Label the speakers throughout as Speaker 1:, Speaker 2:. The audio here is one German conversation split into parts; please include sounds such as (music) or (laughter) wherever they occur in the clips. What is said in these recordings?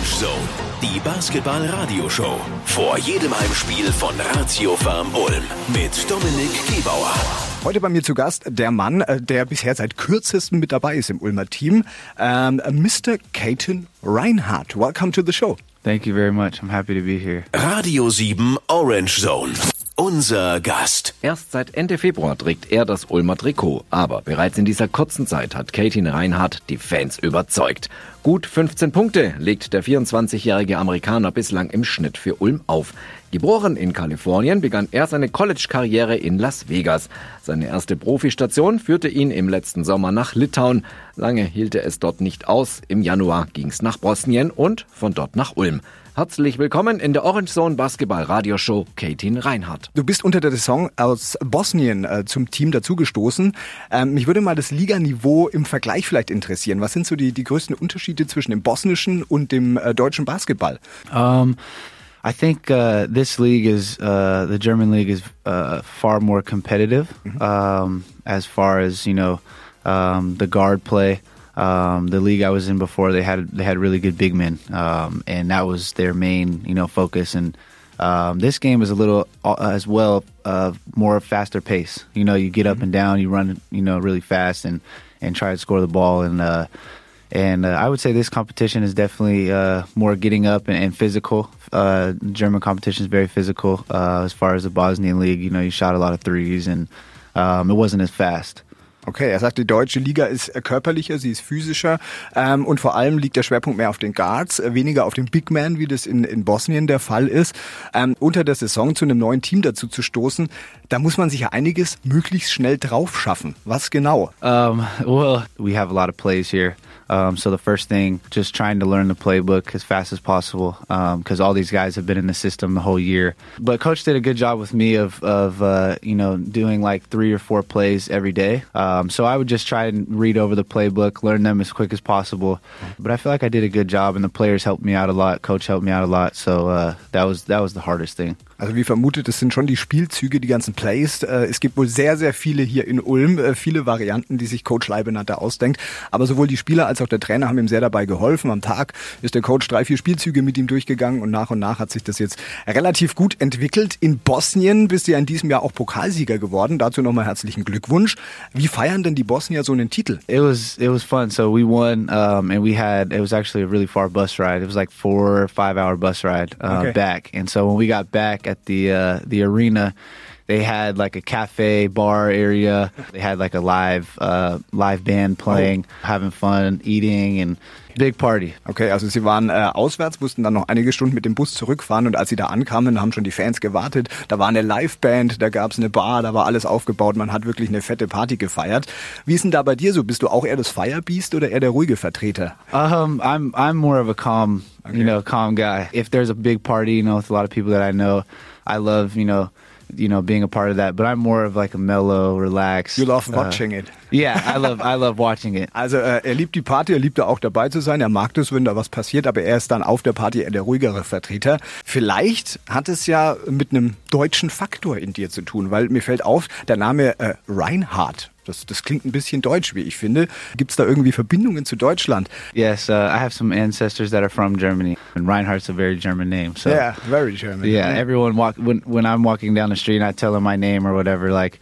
Speaker 1: Orange Zone, die Basketball-Radio-Show. Vor jedem Heimspiel von Ratio Farm Ulm mit Dominik Gebauer.
Speaker 2: Heute bei mir zu Gast der Mann, äh, der bisher seit kürzestem mit dabei ist im Ulmer Team, ähm, Mr. Caton Reinhardt. Welcome to the show.
Speaker 3: Thank you very much. I'm happy to be here.
Speaker 1: Radio 7 Orange Zone. Unser Gast.
Speaker 4: Erst seit Ende Februar trägt er das Ulmer Trikot, aber bereits in dieser kurzen Zeit hat Katin Reinhardt die Fans überzeugt. Gut 15 Punkte legt der 24-jährige Amerikaner bislang im Schnitt für Ulm auf. Geboren in Kalifornien begann er seine College-Karriere in Las Vegas. Seine erste Profistation führte ihn im letzten Sommer nach Litauen. Lange hielt er es dort nicht aus. Im Januar ging's nach Bosnien und von dort nach Ulm. Herzlich willkommen in der Orange Zone Basketball Radioshow, Katin Reinhardt.
Speaker 2: Du bist unter der Saison aus Bosnien äh, zum Team dazugestoßen. Ähm, mich würde mal das Liganiveau im Vergleich vielleicht interessieren. Was sind so die, die größten Unterschiede zwischen dem bosnischen und dem äh, deutschen Basketball?
Speaker 3: Um, I think uh, this league is uh, the German league is uh, far more competitive um, as far as you know um, the guard play. Um, the league I was in before, they had they had really good big men, um, and that was their main you know focus. And um, this game is a little uh, as well uh, more faster pace. You know, you get up and down, you run you know really fast and and try to score the ball and. Uh, and uh, I would say this competition is definitely uh, more getting up and, and physical. Uh, German competition is very physical. Uh, as far as the Bosnian league, you know, you shot a lot of threes, and um, it wasn't as fast.
Speaker 2: Okay, er sagt, die deutsche Liga ist äh, körperlicher, sie ist physischer ähm, und vor allem liegt der Schwerpunkt mehr auf den Guards, äh, weniger auf den Big Man, wie das in, in Bosnien der Fall ist. Ähm, unter der Saison zu einem neuen Team dazu zu stoßen, da muss man sich ja einiges möglichst schnell drauf schaffen. Was genau?
Speaker 3: Um, well, we have a lot of plays here. Um, so the first thing, just trying to learn the playbook as fast as possible, because all these guys have been in the system the whole year. But coach did a good job with me of, of uh, you know, doing like three or four plays every day. Um, so I would just try and read over the playbook, learn them as quick as possible. But I feel like I did a good job, and the players helped me out a lot. Coach helped me out a lot. So uh, that was that was the hardest thing.
Speaker 2: Also wie vermutet, es sind schon die Spielzüge, die ganzen Plays. Äh, Es gibt wohl sehr, sehr viele hier in Ulm, äh, viele Varianten, die sich Coach Leibenatter ausdenkt. Aber sowohl die Spieler als auch der Trainer haben ihm sehr dabei geholfen. Am Tag ist der Coach drei, vier Spielzüge mit ihm durchgegangen und nach und nach hat sich das jetzt relativ gut entwickelt. In Bosnien bist du ja in diesem Jahr auch Pokalsieger geworden. Dazu nochmal herzlichen Glückwunsch. Wie feiern denn die Bosnier so einen Titel?
Speaker 3: It was it was fun. So we won, um, and we had it was actually a really far bus ride. It was like four or five hour bus ride uh,
Speaker 2: Okay.
Speaker 3: back. And so when we got back at the uh, the arena, they had like a cafe bar area. They had like a live uh, live band playing, having fun, eating, and big party.
Speaker 2: Okay, also sie waren äh, auswärts, mussten dann noch einige Stunden mit dem Bus zurückfahren und als sie da ankamen, haben schon die Fans gewartet. Da war eine Liveband, da gab's eine Bar, da war alles aufgebaut. Man hat wirklich eine fette Party gefeiert. Wie ist denn da bei dir so? Bist du auch eher das Firebeast oder eher der ruhige Vertreter?
Speaker 3: Um, I'm I'm more of a calm, you know, calm guy. If there's a big party, you know, with a lot of people that I know, I love, you know, you know, being a part of that. But I'm more of like a mellow, relaxed.
Speaker 2: You love
Speaker 3: uh,
Speaker 2: watching it.
Speaker 3: Yeah, I love I love watching it.
Speaker 2: Also äh, er liebt die Party, er liebt da auch dabei zu sein, er mag das, wenn da was passiert, aber er ist dann auf der Party eher der ruhigere Vertreter. Vielleicht hat es ja mit einem deutschen Faktor in dir zu tun, weil mir fällt auf, der Name äh, Reinhardt, das, das klingt ein bisschen deutsch, wie ich finde. Gibt's da irgendwie Verbindungen zu Deutschland?
Speaker 3: Yes, uh, I have some ancestors that are from Germany, and Reinhardt's a very German name. So
Speaker 2: Yeah, very German.
Speaker 3: yeah, everyone walk when when I'm walking down the street and I tell them my name or whatever, like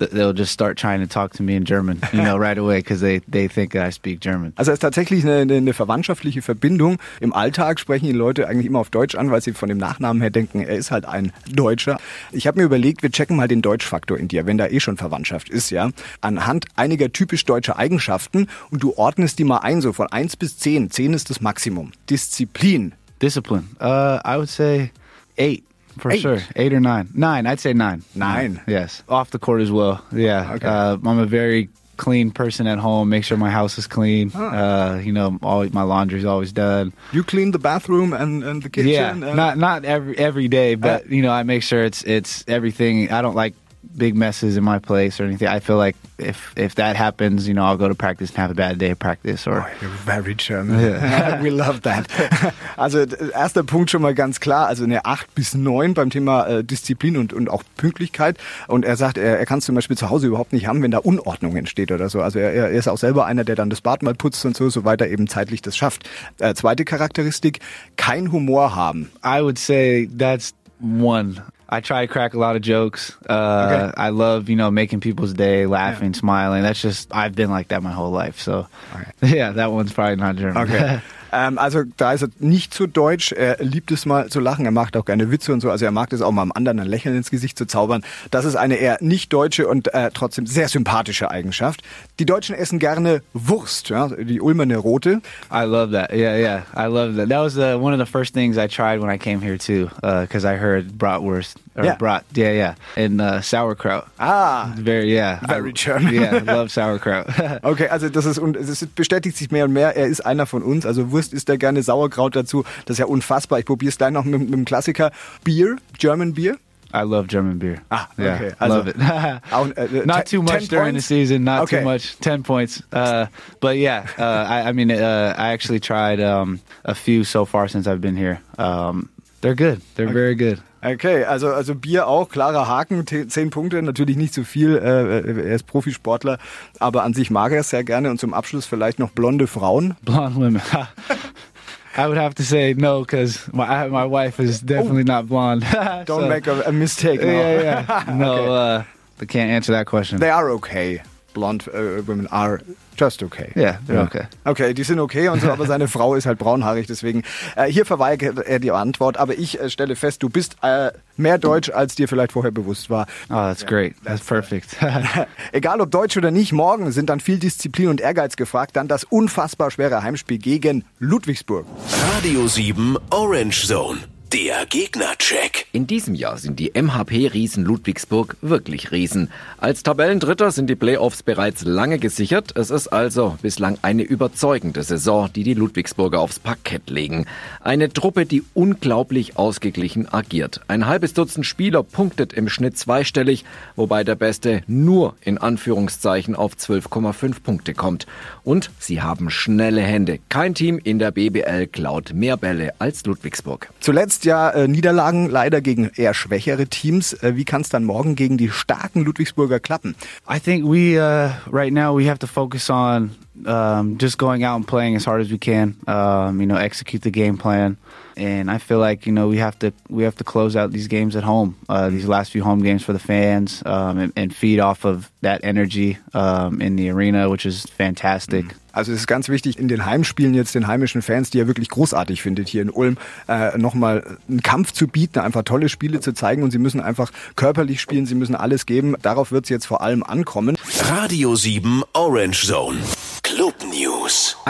Speaker 3: they'll just start trying to talk to me in German, you know, (laughs) right away because they they think I speak German.
Speaker 2: Also es ist tatsächlich eine, eine, verwandtschaftliche Verbindung. Im Alltag sprechen die Leute eigentlich immer auf Deutsch an, weil sie von dem Nachnamen her denken, er ist halt ein Deutscher. Ich habe mir überlegt, wir checken mal den Deutschfaktor in dir, wenn da eh schon Verwandtschaft ist, ja. Anhand einiger typisch deutscher Eigenschaften und du ordnest die mal ein, so von 1 bis 10. 10 ist das Maximum. Disziplin.
Speaker 3: Discipline. Uh, I would say eight for
Speaker 2: Eight?
Speaker 3: sure. Eight or nine. Nine. I'd say nine.
Speaker 2: Nine.
Speaker 3: Yes. Off the court as well. Yeah.
Speaker 2: Okay.
Speaker 3: Uh, I'm a very clean person at home. Make sure my house is clean.
Speaker 2: Ah.
Speaker 3: Uh, you know, all my laundry's always done.
Speaker 2: You clean the bathroom and, and the kitchen.
Speaker 3: yeah. Not not every every day, but you know, I make sure it's it's everything. I don't like big messes in my place or anything. I feel like if if that happens, you know, I'll go to practice and have a bad day of practice. Or
Speaker 2: Oh, you're very German. (laughs) We love that. (laughs) Also erster Punkt schon mal ganz klar, also eine 8 bis 9 beim Thema äh, Disziplin und, und auch Pünktlichkeit. Und er sagt, er, er kann es zum Beispiel zu Hause überhaupt nicht haben, wenn da Unordnung entsteht oder so. Also er, er ist auch selber einer, der dann das Bad mal putzt und so, soweit er eben zeitlich das schafft. Äh, zweite Charakteristik, kein Humor haben.
Speaker 3: I would say that's one. I try to crack a lot of jokes. Uh,
Speaker 2: Okay.
Speaker 3: I love, you know, making people's day, laughing, smiling. That's just I've been like that my whole life. So, (laughs) yeah, that one's probably not German.
Speaker 2: Okay. (laughs) ähm, also da ist er nicht so deutsch. Er liebt es mal zu lachen. Er macht auch gerne Witze und so. Also er mag es auch mal am anderen ein Lächeln ins Gesicht zu zaubern. Das ist eine eher nicht deutsche und äh, trotzdem sehr sympathische Eigenschaft. Die Deutschen essen gerne Wurst. Ja? Die Ulmer eine rote.
Speaker 3: I love that. Yeah, yeah, I love that. That was uh, one of the first things I tried when I came here too, because I heard bratwurst or
Speaker 2: Yeah.
Speaker 3: brat. Yeah, yeah, and uh, sauerkraut.
Speaker 2: Ah.
Speaker 3: Very, yeah.
Speaker 2: Very
Speaker 3: I,
Speaker 2: German.
Speaker 3: Yeah, I love sauerkraut. (laughs)
Speaker 2: Okay, also das ist und es bestätigt sich mehr und mehr. Er ist einer von uns. Also Wurst isst er gerne Sauerkraut dazu. Das ist ja unfassbar. Ich probiere es gleich noch mit, mit dem Klassiker Bier, German Beer.
Speaker 3: I love German beer.
Speaker 2: Ah, okay.
Speaker 3: I
Speaker 2: Also,
Speaker 3: love it. (laughs)
Speaker 2: äh,
Speaker 3: not too much during
Speaker 2: points?
Speaker 3: the season. Not
Speaker 2: Okay.
Speaker 3: too much. Ten points. Uh, but yeah, uh, I, I mean, uh, I actually tried um, a few so far since I've been here. Um, they're good. They're very good.
Speaker 2: Okay, also, also Bier auch, klarer Haken, zehn Punkte, natürlich nicht so viel, äh, er ist Profisportler, aber an sich mag er es sehr gerne und zum Abschluss vielleicht noch blonde Frauen.
Speaker 3: Blonde women. (laughs) I would have to say no because my my wife is definitely not blonde. (laughs)
Speaker 2: Don't
Speaker 3: So-
Speaker 2: make a, a mistake now.
Speaker 3: Yeah, yeah. (laughs) No, uh, I can't answer that question.
Speaker 2: They are okay. Blonde äh, women are just okay.
Speaker 3: Yeah, they're okay.
Speaker 2: Okay, die sind okay und so, aber seine (laughs) Frau ist halt braunhaarig, deswegen äh, hier verweigert er die Antwort. Aber ich äh, stelle fest, du bist äh, mehr Deutsch, als dir vielleicht vorher bewusst war.
Speaker 3: Oh, that's great. That's perfect. (laughs)
Speaker 2: Egal ob Deutsch oder nicht, morgen sind dann viel Disziplin und Ehrgeiz gefragt. Dann das unfassbar schwere Heimspiel gegen Ludwigsburg.
Speaker 1: Radio 7 Orange Zone. Der Gegnercheck.
Speaker 4: In diesem Jahr sind die MHP-Riesen Ludwigsburg wirklich Riesen. Als Tabellendritter sind die Playoffs bereits lange gesichert. Es ist also bislang eine überzeugende Saison, die die Ludwigsburger aufs Parkett legen. Eine Truppe, die unglaublich ausgeglichen agiert. Ein halbes Dutzend Spieler punktet im Schnitt zweistellig, wobei der Beste nur in Anführungszeichen auf 12,5 Punkte kommt. Und sie haben schnelle Hände. Kein Team in der BBL klaut mehr Bälle als Ludwigsburg.
Speaker 2: Zuletzt ja äh, Niederlagen leider gegen eher schwächere Teams. Äh, wie kann es dann morgen gegen die starken Ludwigsburger klappen?
Speaker 3: I think we uh, right now we have to focus on um, just going out and playing as hard as we can. Um, you know, execute the game plan, and I feel like you know we have to we have to close out these games at home. Uh, these last few home games for the fans, um, and, and feed off of that energy um, in the arena, which is fantastic.
Speaker 2: Also es ist ganz wichtig, in den Heimspielen jetzt den heimischen Fans, die ihr wirklich großartig findet hier in Ulm, äh, nochmal einen Kampf zu bieten, einfach tolle Spiele zu zeigen und sie müssen einfach körperlich spielen, sie müssen alles geben. Darauf wird es jetzt vor allem ankommen.
Speaker 1: Radio 7 Orange Zone.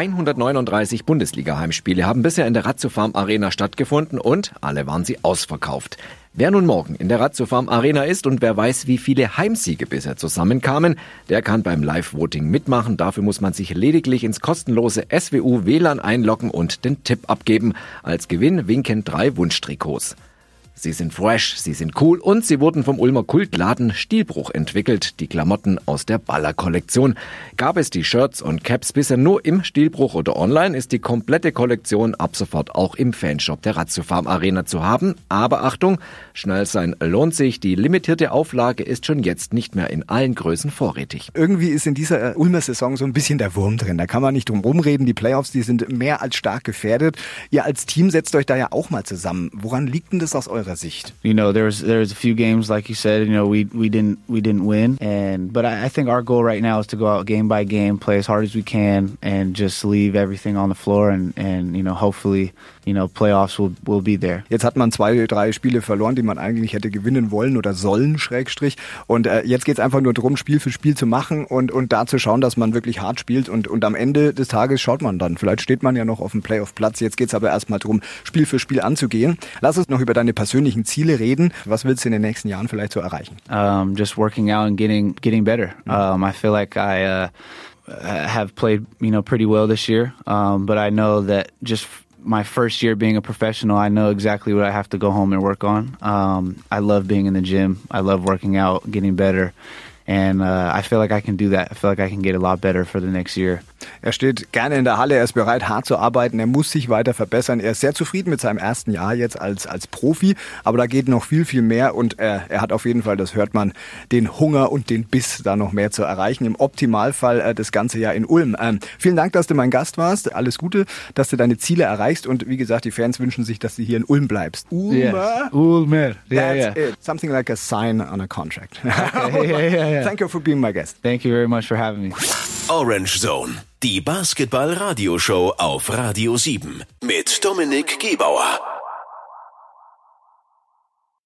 Speaker 1: Club News.
Speaker 4: 139 Bundesliga-Heimspiele haben bisher in der Ratiofarm Arena stattgefunden und alle waren sie ausverkauft. Wer nun morgen in der Ratiofarm Arena ist und wer weiß, wie viele Heimsiege bisher zusammenkamen, der kann beim Live-Voting mitmachen. Dafür muss man sich lediglich ins kostenlose SWU WLAN einloggen und den Tipp abgeben. Als Gewinn winken drei Wunschtrikots. Sie sind fresh, sie sind cool und sie wurden vom Ulmer Kultladen Stilbruch entwickelt. Die Klamotten aus der Baller-Kollektion. Gab es die Shirts und Caps bisher nur im Stilbruch oder online, ist die komplette Kollektion ab sofort auch im Fanshop der Ratio Farm Arena zu haben. Aber Achtung, schnell sein lohnt sich. Die limitierte Auflage ist schon jetzt nicht mehr in allen Größen vorrätig.
Speaker 2: Irgendwie ist in dieser äh, Ulmer Saison so ein bisschen der Wurm drin. Da kann man nicht drum rumreden. Die Playoffs, die sind mehr als stark gefährdet. Ihr als Team setzt euch da ja auch mal zusammen. Woran liegt denn das aus eurer Sicht?
Speaker 3: you know there's there's a few games like you said you know we we didn't we didn't win and but I, I think our goal right now is to go out game by game play as hard as we can and just leave everything on the floor and and you know hopefully you know playoffs will will be there
Speaker 2: Jetzt hat man zwei, drei Spiele verloren, die man eigentlich hätte gewinnen wollen oder sollen, Schrägstrich. Und äh, jetzt geht's einfach nur darum, Spiel für Spiel zu machen und, und da zu schauen, dass man wirklich hart spielt. Und, und am Ende des Tages schaut man dann. Vielleicht steht man ja noch auf dem Playoff-Platz. Jetzt geht's aber erstmal darum, Spiel für Spiel anzugehen. Lass uns noch über deine persönlichen Ziele reden. Was willst du in den nächsten Jahren vielleicht so erreichen?
Speaker 3: um, just working out and getting getting better. Um, I feel like I uh, have played you know pretty well this year, um, but I know that just my first year being a professional, I know exactly what I have to go home and work on. Um, I love being in the gym. I love working out, getting better. And uh, I feel like I can do that. I feel like I can get a lot better for the next year.
Speaker 2: Er steht gerne in der Halle, er ist bereit, hart zu arbeiten, er muss sich weiter verbessern. Er ist sehr zufrieden mit seinem ersten Jahr jetzt als, als Profi, aber da geht noch viel, viel mehr und er, er hat auf jeden Fall, das hört man, den Hunger und den Biss, da noch mehr zu erreichen. Im Optimalfall äh, das ganze Jahr in Ulm. Ähm, vielen Dank, dass du mein Gast warst. Alles Gute, dass du deine Ziele erreichst und wie gesagt, die Fans wünschen sich, dass du hier in Ulm bleibst.
Speaker 3: Ulmer? Yes. Ulmer.
Speaker 2: Yeah, That's yeah. it. Something like a sign on a contract. (laughs)
Speaker 3: Okay, yeah, yeah, yeah.
Speaker 2: Thank you for being my guest.
Speaker 3: Thank you very much for having me.
Speaker 1: Orange Zone, die Basketball-Radioshow auf Radio 7 mit Dominik Gebauer.